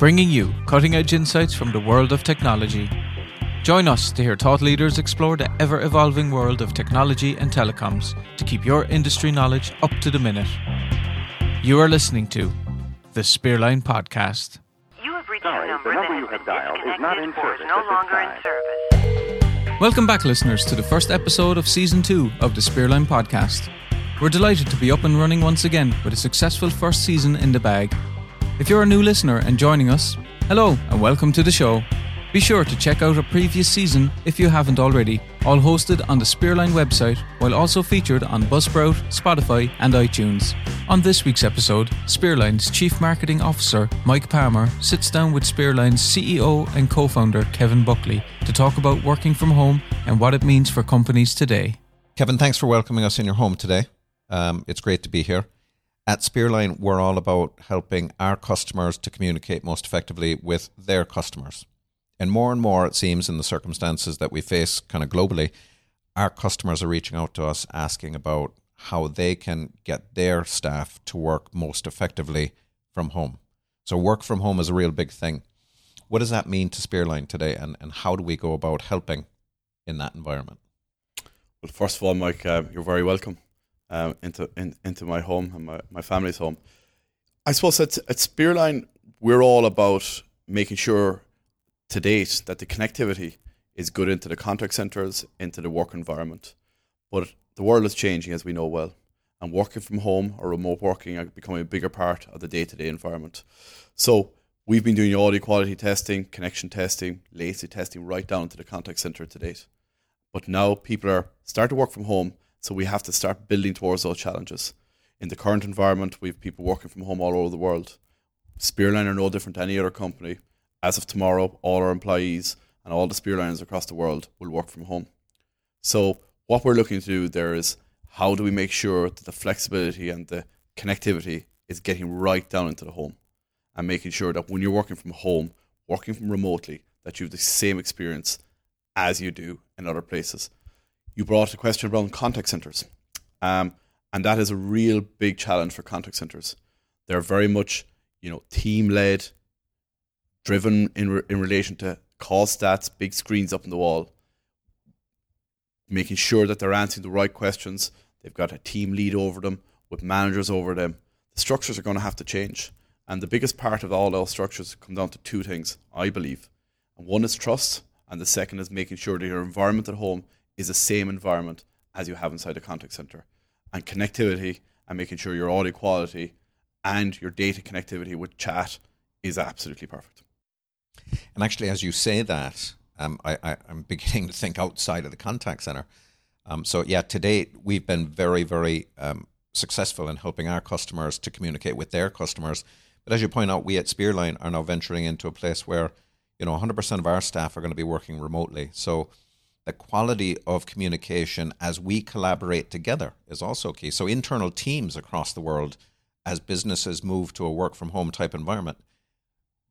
bringing you cutting edge insights from the world of technology. Join us to hear thought leaders explore the ever evolving world of technology and telecoms to keep your industry knowledge up to the minute. You are listening to the Spearline Podcast. You have reached Sorry, a number, the number you have dialed is not in disconnected or is service no longer in service. Welcome back, listeners, to the first episode of Season 2 of the Spearline Podcast. We're delighted to be up and running once again with a successful first season in the bag. If you're a new listener and joining us, hello and welcome to the show. Be sure to check out a previous season if you haven't already, all hosted on the Spearline website while also featured on Buzzsprout, Spotify, and iTunes. On this week's episode, Spearline's Chief Marketing Officer, Mike Palmer, sits down with Spearline's CEO and co founder, Kevin Buckley, to talk about working from home and what it means for companies today. Kevin, thanks for welcoming us in your home today. Um, it's great to be here. At Spearline, we're all about helping our customers to communicate most effectively with their customers. And more and more, it seems, in the circumstances that we face kind of globally, our customers are reaching out to us asking about how they can get their staff to work most effectively from home. So, work from home is a real big thing. What does that mean to Spearline today, and, and how do we go about helping in that environment? Well, first of all, Mike, uh, you're very welcome um, into in, into my home and my, my family's home. I suppose at, at Spearline, we're all about making sure to date that the connectivity is good into the contact centres, into the work environment. But the world is changing, as we know well, and working from home or remote working are becoming a bigger part of the day to day environment. So we've been doing audio quality testing, connection testing, latency testing right down to the contact centre to date. But now people are starting to work from home, so we have to start building towards those challenges. In the current environment, we have people working from home all over the world. Spearline are no different to any other company. As of tomorrow, all our employees and all the Spearliners across the world will work from home. So, what we're looking to do there is how do we make sure that the flexibility and the connectivity is getting right down into the home and making sure that when you're working from home, working from remotely, that you have the same experience as you do in other places. You brought a question around contact centers, um, and that is a real big challenge for contact centers. They're very much, you know, team led, driven in re- in relation to call stats, big screens up on the wall, making sure that they're answering the right questions. They've got a team lead over them with managers over them. The structures are going to have to change, and the biggest part of all those structures come down to two things, I believe. And one is trust, and the second is making sure that your environment at home is the same environment as you have inside a contact center. And connectivity and making sure your audio quality and your data connectivity with chat is absolutely perfect. And actually, as you say that, um, I, I'm beginning to think outside of the contact center. Um, so, yeah, to date, we've been very, very um, successful in helping our customers to communicate with their customers. But as you point out, we at Spearline are now venturing into a place where, you know, 100% of our staff are going to be working remotely. So, the quality of communication as we collaborate together is also key. So, internal teams across the world, as businesses move to a work from home type environment,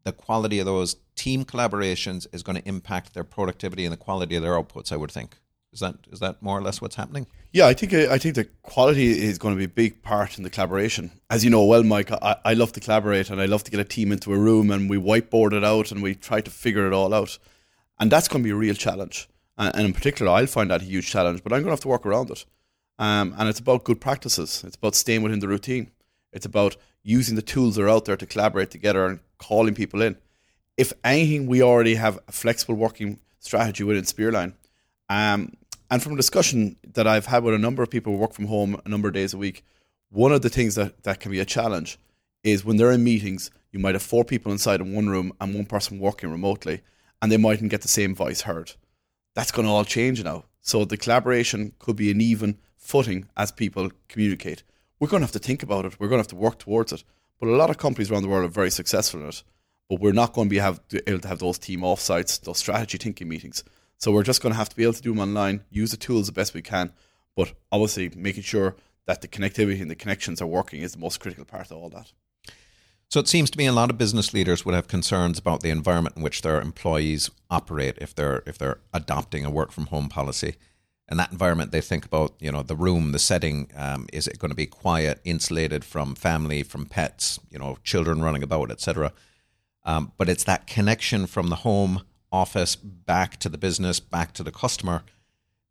the quality of those team collaborations is going to impact their productivity and the quality of their outputs. I would think. Is that is that more or less what's happening? Yeah, I think I think the quality is going to be a big part in the collaboration. As you know well, Mike, I, I love to collaborate and I love to get a team into a room and we whiteboard it out and we try to figure it all out, and that's going to be a real challenge. And, in particular, I'll find that a huge challenge, but I'm going to have to work around it. Um, and it's about good practices. It's about staying within the routine. It's about using the tools that are out there to collaborate together and calling people in. If anything, we already have a flexible working strategy within Spearline. Um, and from a discussion that I've had with a number of people who work from home a number of days a week, one of the things that, that can be a challenge is when they're in meetings, you might have four people inside in one room and one person working remotely, and they mightn't get the same voice heard. That's going to all change now. So the collaboration could be an even footing as people communicate. We're going to have to think about it. We're going to have to work towards it. But a lot of companies around the world are very successful in it. But we're not going to be able to have those team offsites, those strategy thinking meetings. So we're just going to have to be able to do them online, use the tools the best we can, but obviously making sure that the connectivity and the connections are working is the most critical part of all that. So it seems to me a lot of business leaders would have concerns about the environment in which their employees operate if they're if they're adopting a work from home policy. In that environment, they think about you know the room, the setting. Um, is it going to be quiet, insulated from family, from pets, you know, children running about, etc. Um, but it's that connection from the home office back to the business, back to the customer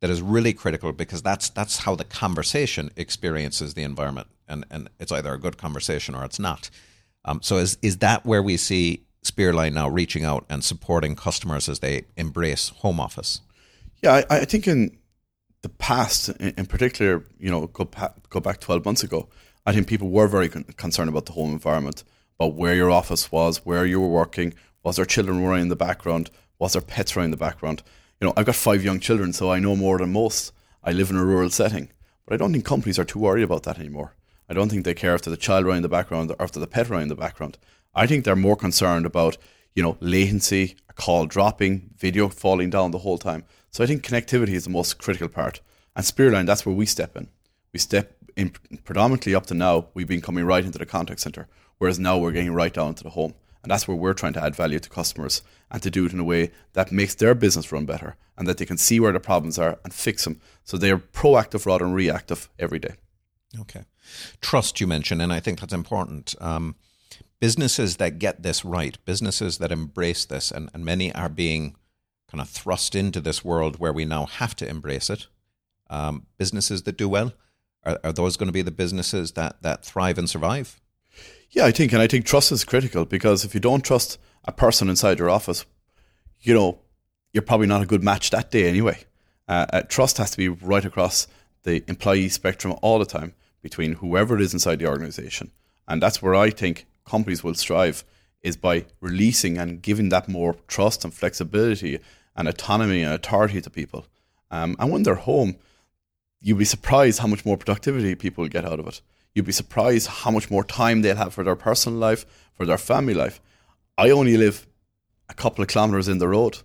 that is really critical because that's that's how the conversation experiences the environment, and and it's either a good conversation or it's not. Um, so is is that where we see Spearline now reaching out and supporting customers as they embrace home office? Yeah, I, I think in the past, in, in particular, you know, go pa- go back twelve months ago, I think people were very con- concerned about the home environment, about where your office was, where you were working, was there children running in the background, was there pets running in the background. You know, I've got five young children, so I know more than most. I live in a rural setting, but I don't think companies are too worried about that anymore. I don't think they care if a child running in the background or if a pet running in the background. I think they're more concerned about, you know, latency, a call dropping, video falling down the whole time. So I think connectivity is the most critical part. And Spearline, that's where we step in. We step in predominantly up to now, we've been coming right into the contact center, whereas now we're getting right down to the home. And that's where we're trying to add value to customers and to do it in a way that makes their business run better and that they can see where the problems are and fix them. So they are proactive rather than reactive every day. Okay. Trust you mentioned, and I think that's important. Um, businesses that get this right, businesses that embrace this, and, and many are being kind of thrust into this world where we now have to embrace it. Um, businesses that do well, are, are those going to be the businesses that, that thrive and survive? Yeah, I think, and I think trust is critical because if you don't trust a person inside your office, you know, you're probably not a good match that day anyway. Uh, uh, trust has to be right across the employee spectrum all the time between whoever it is inside the organization. And that's where I think companies will strive is by releasing and giving that more trust and flexibility and autonomy and authority to people. Um, and when they're home, you'd be surprised how much more productivity people get out of it. You'd be surprised how much more time they'll have for their personal life, for their family life. I only live a couple of kilometers in the road,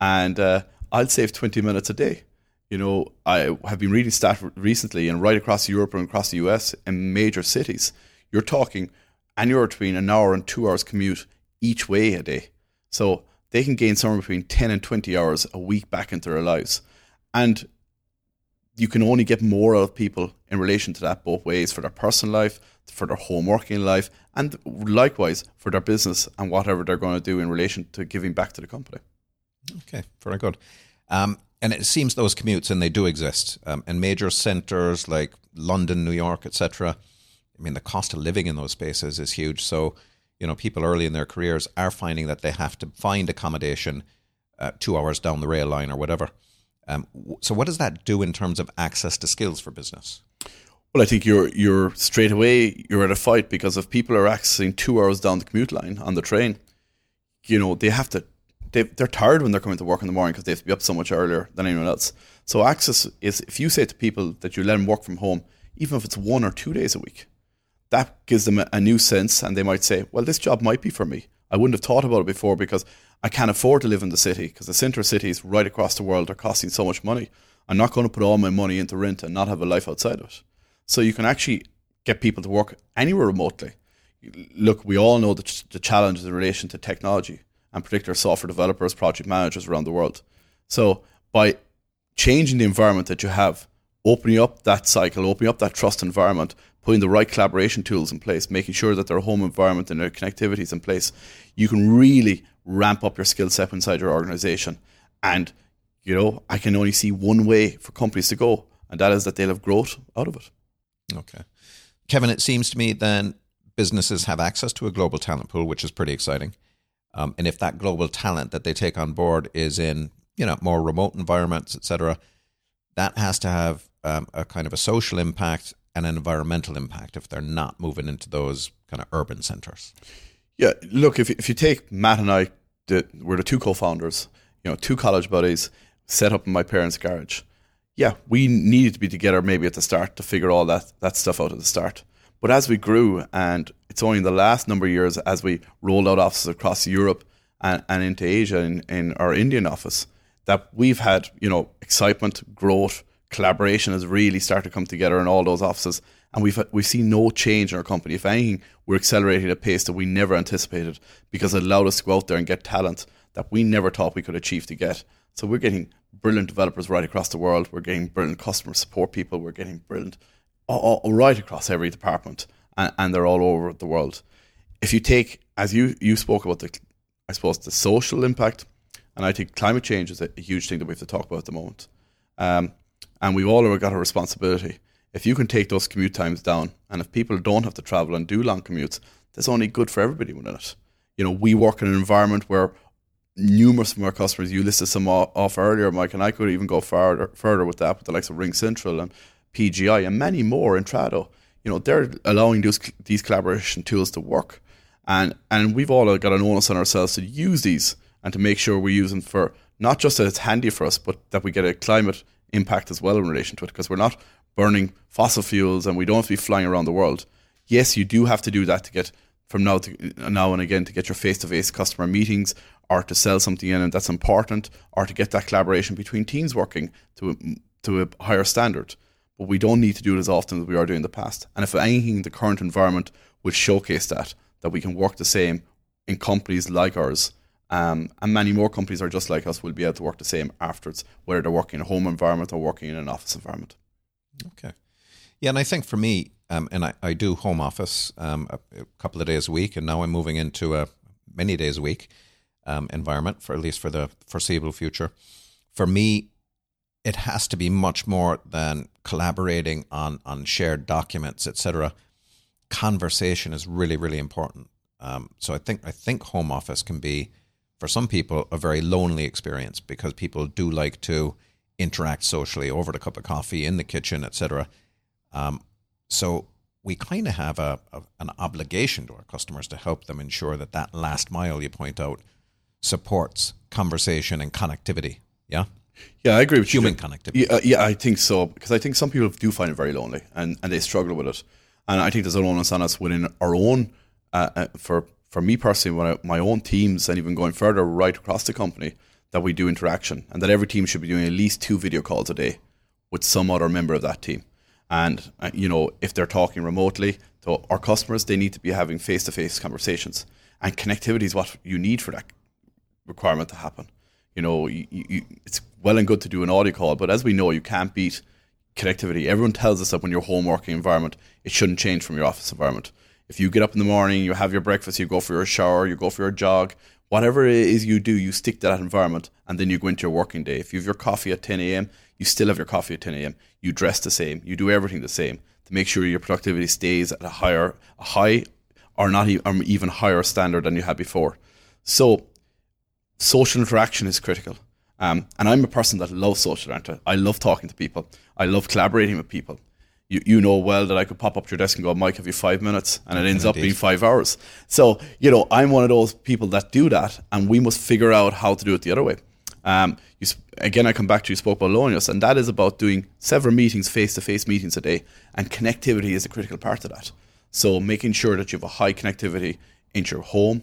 and uh, I'll save 20 minutes a day. You know, I have been reading stats recently, and right across Europe and across the US in major cities, you're talking anywhere between an hour and two hours commute each way a day. So they can gain somewhere between 10 and 20 hours a week back into their lives. And you can only get more out of people in relation to that both ways for their personal life, for their home working life, and likewise for their business and whatever they're going to do in relation to giving back to the company. Okay, very good. Um, and it seems those commutes, and they do exist, um, in major centres like London, New York, etc. I mean, the cost of living in those spaces is huge. So, you know, people early in their careers are finding that they have to find accommodation uh, two hours down the rail line or whatever. Um, so, what does that do in terms of access to skills for business? Well, I think you're you're straight away you're at a fight because if people are accessing two hours down the commute line on the train, you know they have to they they're tired when they're coming to work in the morning because they have to be up so much earlier than anyone else. So access is if you say to people that you let them work from home, even if it's one or two days a week, that gives them a, new sense, and they might say, "Well, this job might be for me." I wouldn't have thought about it before because I can't afford to live in the city because the centre cities right across the world are costing so much money. I'm not going to put all my money into rent and not have a life outside of it. So you can actually get people to work anywhere remotely. Look, we all know the, the challenges in relation to technology and particular software developers, project managers around the world. So by changing the environment that you have, opening up that cycle, opening up that trust environment, putting the right collaboration tools in place, making sure that their home environment and their connectivity is in place, you can really ramp up your skill set inside your organization. And, you know, I can only see one way for companies to go, and that is that they'll have growth out of it. Okay. Kevin, it seems to me then businesses have access to a global talent pool, which is pretty exciting. Um, and if that global talent that they take on board is in, you know, more remote environments, etc., that has to have um, a kind of a social impact and an environmental impact if they're not moving into those kind of urban centers. Yeah, look, if if you take Matt and I, the, we're the two co-founders, you know, two college buddies, set up in my parents' garage. Yeah, we needed to be together maybe at the start to figure all that that stuff out at the start. But as we grew, and it's only in the last number of years as we rolled out offices across Europe and, and into Asia in, in our Indian office, that we've had, you know, excitement, growth, collaboration has really started to come together in all those offices and we've we've seen no change in our company. If anything, we're accelerating at a pace that we never anticipated because it allowed us to go out there and get talent that we never thought we could achieve to get. So we're getting brilliant developers right across the world. We're getting brilliant customer support people. We're getting brilliant all, all right across every department, and, and they're all over the world. if you take, as you you spoke about the, I suppose the social impact, and I think climate change is a, huge thing that we have to talk about at the moment. Um, and we've all got a responsibility. If you can take those commute times down, and if people don't have to travel and do long commutes, that's only good for everybody within it. You know, we work in an environment where numerous of our customers, you listed some off earlier, Mike, and I could even go further further with that, with the likes of RingCentral and PGI and many more Intrado. You know, they're allowing these these collaboration tools to work, and and we've all got an onus on ourselves to use these and to make sure we're using for not just that it's handy for us, but that we get a climate impact as well in relation to it, because we're not burning fossil fuels and we don't have to be flying around the world. Yes, you do have to do that to get from now to now and again to get your face to face customer meetings or to sell something in and that's important or to get that collaboration between teams working to to a higher standard but we don't need to do it as often as we are doing in the past. And if anything, the current environment will showcase that that we can work the same in companies like ours. Um, and many more companies are just like us will be able to work the same afterwards, whether they're working in a home environment or working in an office environment. Okay. Yeah, and I think for me, um, and I, I do home office um, a, a, couple of days a week, and now I'm moving into a many days a week um, environment for at least for the foreseeable future. For me, it has to be much more than collaborating on on shared documents, etc. Conversation is really really important. Um, so I think I think home office can be for some people a very lonely experience because people do like to interact socially over the cup of coffee in the kitchen, etc. Um, so we kind of have a, a, an obligation to our customers to help them ensure that that last mile you point out supports conversation and connectivity. Yeah. Yeah, I agree with human you. connectivity. Yeah, uh, yeah, I think so because I think some people do find it very lonely and, and they struggle with it, and I think there's an onus on us within our own. Uh, uh, for for me personally, when I, my own teams and even going further right across the company, that we do interaction and that every team should be doing at least two video calls a day with some other member of that team. And uh, you know, if they're talking remotely to our customers, they need to be having face to face conversations, and connectivity is what you need for that requirement to happen you know, you, you, it's well and good to do an audio call, but as we know, you can't beat connectivity. Everyone tells us that when you're home working environment, it shouldn't change from your office environment. If you get up in the morning, you have your breakfast, you go for your shower, you go for your jog, whatever it is you do, you stick to that environment and then you go into your working day. If you have your coffee at 10 a.m., you still have your coffee at 10 a.m. You dress the same, you do everything the same to make sure your productivity stays at a higher, a high, or not um, even higher standard than you had before. So social interaction is critical. Um, and I'm a person that loves social interaction. I love talking to people. I love collaborating with people. You, you know well that I could pop up to your desk and go, Mike, have you five minutes? And it ends Indeed. up being five hours. So, you know, I'm one of those people that do that, and we must figure out how to do it the other way. Um, you, again, I come back to you spoke about Lonius, and that is about doing several meetings, face to face meetings a day, and connectivity is a critical part of that. So, making sure that you have a high connectivity into your home,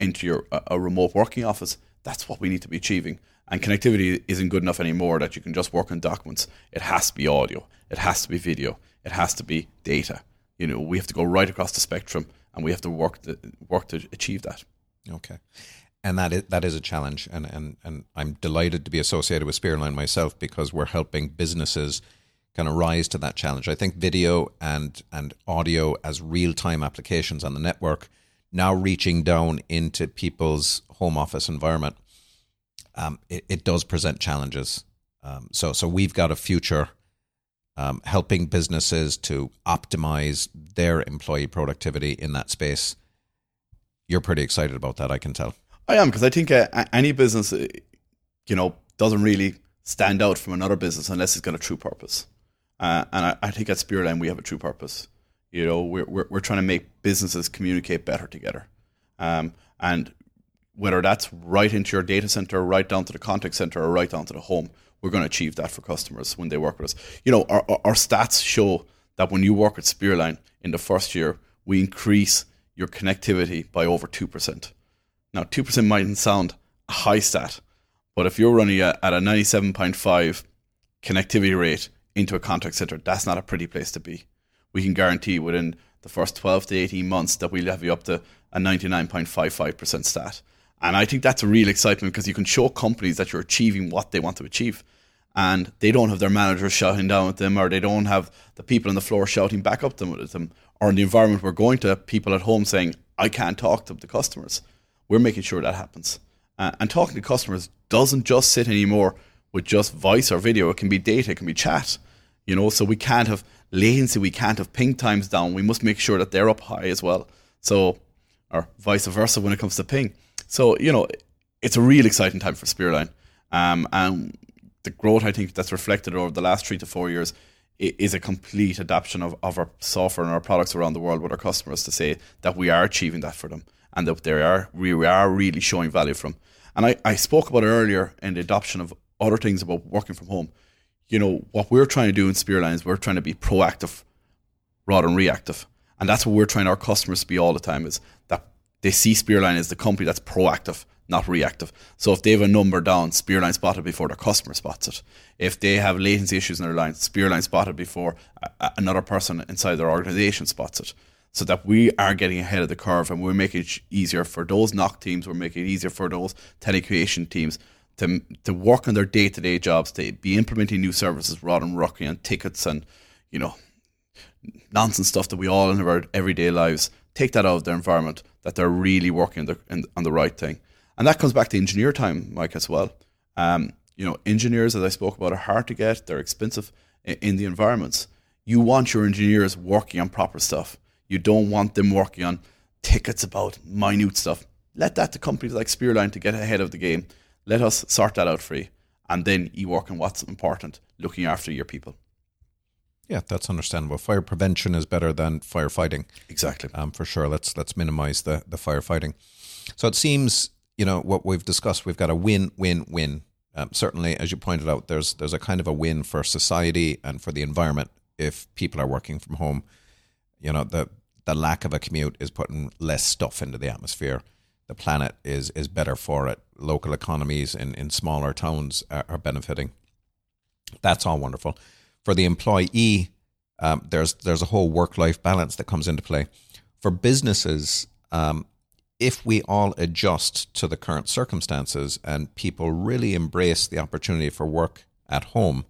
into your a remote working office, that's what we need to be achieving. And connectivity isn't good enough anymore that you can just work on documents. It has to be audio. It has to be video. It has to be data. You know, we have to go right across the spectrum, and we have to work to work to achieve that. Okay, and that is that is a challenge, and and and I'm delighted to be associated with Spearline myself because we're helping businesses kind of rise to that challenge. I think video and and audio as real time applications on the network now reaching down into people's home office environment, um, it, it, does present challenges. Um, so, so we've got a future um, helping businesses to optimize their employee productivity in that space. You're pretty excited about that, I can tell. I am because I think uh, any business, uh, you know, doesn't really stand out from another business unless it's got a true purpose. Uh, and I, I, think at Spearline we have a true purpose. You know, we're, we're, we're trying to make businesses communicate better together. Um, and whether that's right into your data center, right down to the contact center, or right down to the home, we're going to achieve that for customers when they work with us. You know, our, our stats show that when you work with Spearline in the first year, we increase your connectivity by over 2%. Now, 2% mightn't sound a high stat, but if you're running at a 97.5 connectivity rate into a contact center, that's not a pretty place to be we can guarantee within the first 12 to 18 months that we'll have you up to a 99.55% stat. And I think that's a real excitement because you can show companies that you're achieving what they want to achieve. And they don't have their managers shouting down at them, or they don't have the people on the floor shouting back up them with them, or in the environment we're going to, people at home saying, I can't talk to the customers. We're making sure that happens. Uh, and talking to customers doesn't just sit anymore with just voice or video. It can be data, it can be chat. You know, so we can't have latency, we can't have ping times down. We must make sure that they're up high as well. So, or vice versa when it comes to ping. So, you know, it's a real exciting time for Spearline. Um, and the growth I think that's reflected over the last three to four years is a complete adoption of, of our software and our products around the world with our customers to say that we are achieving that for them and that they are we are really showing value from. And I, I spoke about it earlier in the adoption of other things about working from home. You know, what we're trying to do in Spearline is we're trying to be proactive rather than reactive. And that's what we're trying our customers to be all the time is that they see Spearline as the company that's proactive not reactive. So if they have a number down, Spearline spotted before their customer spots it. If they have latency issues in their line, Spearline spotted before another person inside their organization spots it. So that we are getting ahead of the curve and we're making it easier for those NOC teams, we're making it easier for those telecommunication teams to, to work on their day to day jobs, to be implementing new services rather than working on tickets and, you know, nonsense stuff that we all in our everyday lives. Take that out of their environment, that they're really working on the, on the right thing. And that comes back to engineer time, Mike, as well. Um, you know, engineers, as I spoke about, are hard to get. They're expensive in, in the environments. You want your engineers working on proper stuff. You don't want them working on tickets about minute stuff. Let that to companies like Spearline to get ahead of the game. Let us sort that out for you. And then you work on what's important, looking after your people. Yeah, that's understandable. Fire prevention is better than firefighting. Exactly. Um, for sure. Let's let's minimize the, the firefighting. So it seems you know what we've discussed. We've got a win, win, win. Um, certainly, as you pointed out, there's there's a kind of a win for society and for the environment if people are working from home. You know, the the lack of a commute is putting less stuff into the atmosphere. The planet is is better for it. Local economies in, in smaller towns are, are benefiting. That's all wonderful. For the employee, um, there's there's a whole work life balance that comes into play. For businesses, um, if we all adjust to the current circumstances and people really embrace the opportunity for work at home,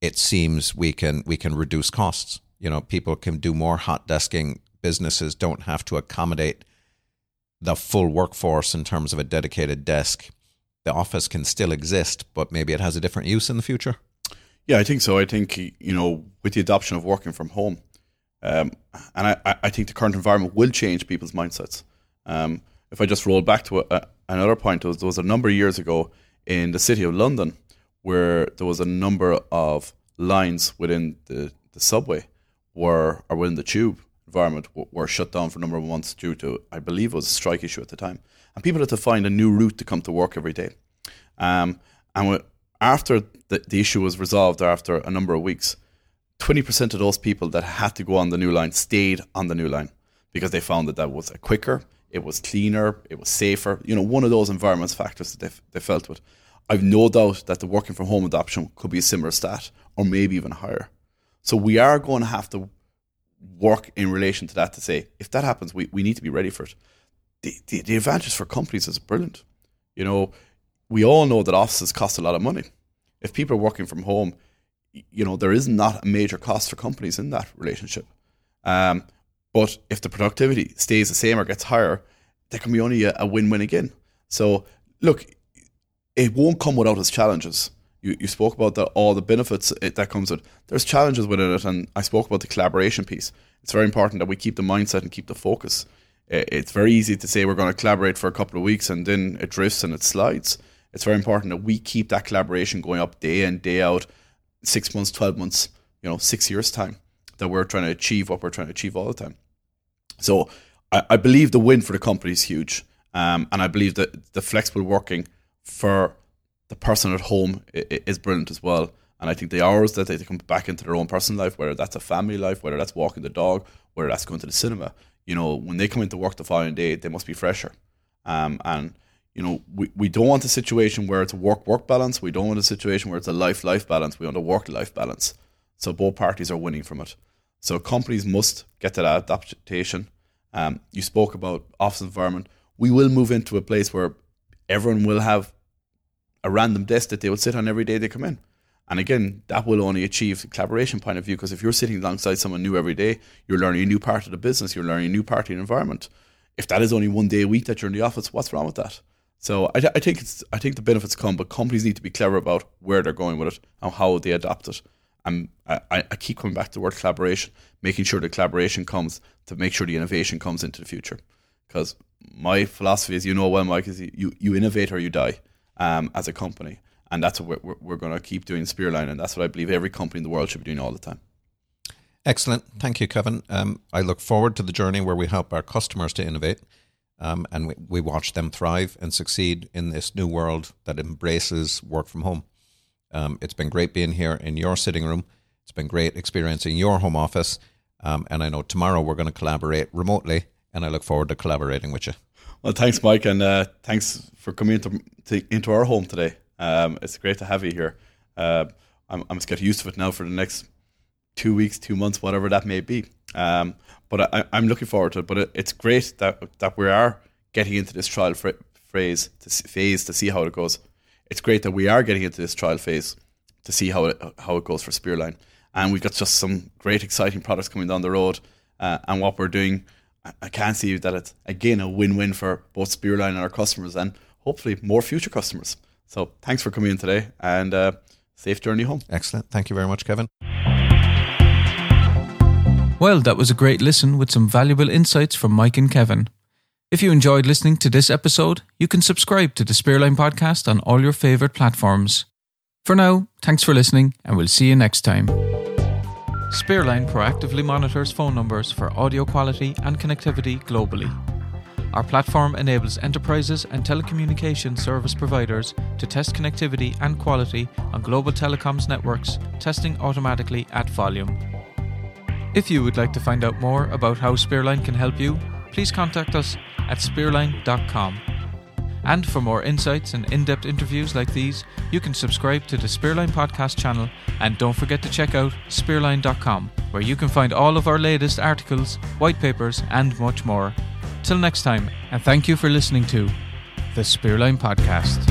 it seems we can we can reduce costs. You know, people can do more hot desking. Businesses don't have to accommodate the full workforce in terms of a dedicated desk. The office can still exist, but maybe it has a different use in the future. Yeah, I think so. I think you know, with the adoption of working from home, um, and I, I think the current environment will change people's mindsets. Um, if I just roll back to a, another point, there was, there was a number of years ago in the city of London where there was a number of lines within the, the subway were or within the tube environment were, were shut down for a number of months due to, I believe, it was a strike issue at the time, and people had to find a new route to come to work every day. Um, and after the, the issue was resolved, after a number of weeks, 20% of those people that had to go on the new line stayed on the new line because they found that that was quicker, it was cleaner, it was safer. You know, one of those environments factors that they, they felt with. I've no doubt that the working from home adoption could be a similar stat or maybe even higher. So we are going to have to work in relation to that to say, if that happens, we, we need to be ready for it. The, the, the advantage for companies is brilliant. You know, we all know that offices cost a lot of money. If people are working from home, you know, there is not a major cost for companies in that relationship. Um, but if the productivity stays the same or gets higher, there can be only a, a win-win again. So look, it won't come without its challenges. You, you spoke about the, all the benefits it, that comes with. There's challenges within it, and I spoke about the collaboration piece. It's very important that we keep the mindset and keep the focus. It's very easy to say we're going to collaborate for a couple of weeks and then it drifts and it slides. It's very important that we keep that collaboration going up day in day out six months, 12 months, you know, six years' time that we're trying to achieve what we're trying to achieve all the time. So I, I believe the win for the company is huge. Um, and I believe that the flexible working for the person at home is brilliant as well. And I think the hours that they come back into their own personal life, whether that's a family life, whether that's walking the dog, whether that's going to the cinema, you know, when they come into work the following day, they must be fresher. Um, and you know, we, we don't want a situation where it's a work work balance. We don't want a situation where it's a life life balance. We want a work life balance. So both parties are winning from it. So companies must get to that adaptation. Um, you spoke about office environment. We will move into a place where everyone will have a random desk that they will sit on every day they come in. And again, that will only achieve the collaboration point of view because if you're sitting alongside someone new every day, you're learning a new part of the business, you're learning a new part of the environment. If that is only one day a week that you're in the office, what's wrong with that? So I, I think it's I think the benefits come, but companies need to be clever about where they're going with it and how they adopt it. And I, I keep coming back to the word collaboration, making sure the collaboration comes to make sure the innovation comes into the future. Because my philosophy, is, you know well, Mike, is you, you innovate or you die um, as a company. And that's what we're, we're going to keep doing Spearline. And that's what I believe every company in the world should be doing all the time. Excellent. Thank you, Kevin. Um, I look forward to the journey where we help our customers to innovate um, and we, we watch them thrive and succeed in this new world that embraces work from home. Um, it's been great being here in your sitting room. It's been great experiencing your home office. Um, and I know tomorrow we're going to collaborate remotely, and I look forward to collaborating with you. Well, thanks, Mike, and uh, thanks for coming into, to, into our home today. Um, it's great to have you here. Uh, I'm, I'm just getting used to it now for the next two weeks, two months, whatever that may be. Um, but I, am looking forward to it. But it, it's great that that we are getting into this trial phrase to phase to see how it goes. It's great that we are getting into this trial phase to see how it how it goes for Spearline, and we've got just some great exciting products coming down the road. Uh, and what we're doing, I can't see that it's again a win-win for both Spearline and our customers, and hopefully more future customers. So thanks for coming in today, and uh, safe journey home. Excellent. Thank you very much, Kevin. Well, that was a great listen with some valuable insights from Mike and Kevin. If you enjoyed listening to this episode, you can subscribe to the Spearline podcast on all your favourite platforms. For now, thanks for listening, and we'll see you next time. Spearline proactively monitors phone numbers for audio quality and connectivity globally. Our platform enables enterprises and telecommunication service providers to test connectivity and quality on global telecoms networks, testing automatically at volume. If you would like to find out more about how Spearline can help you, please contact us at spearline.com. And for more insights and in depth interviews like these, you can subscribe to the Spearline podcast channel and don't forget to check out spearline.com, where you can find all of our latest articles, white papers, and much more. Till next time, and thank you for listening to the Spearline Podcast.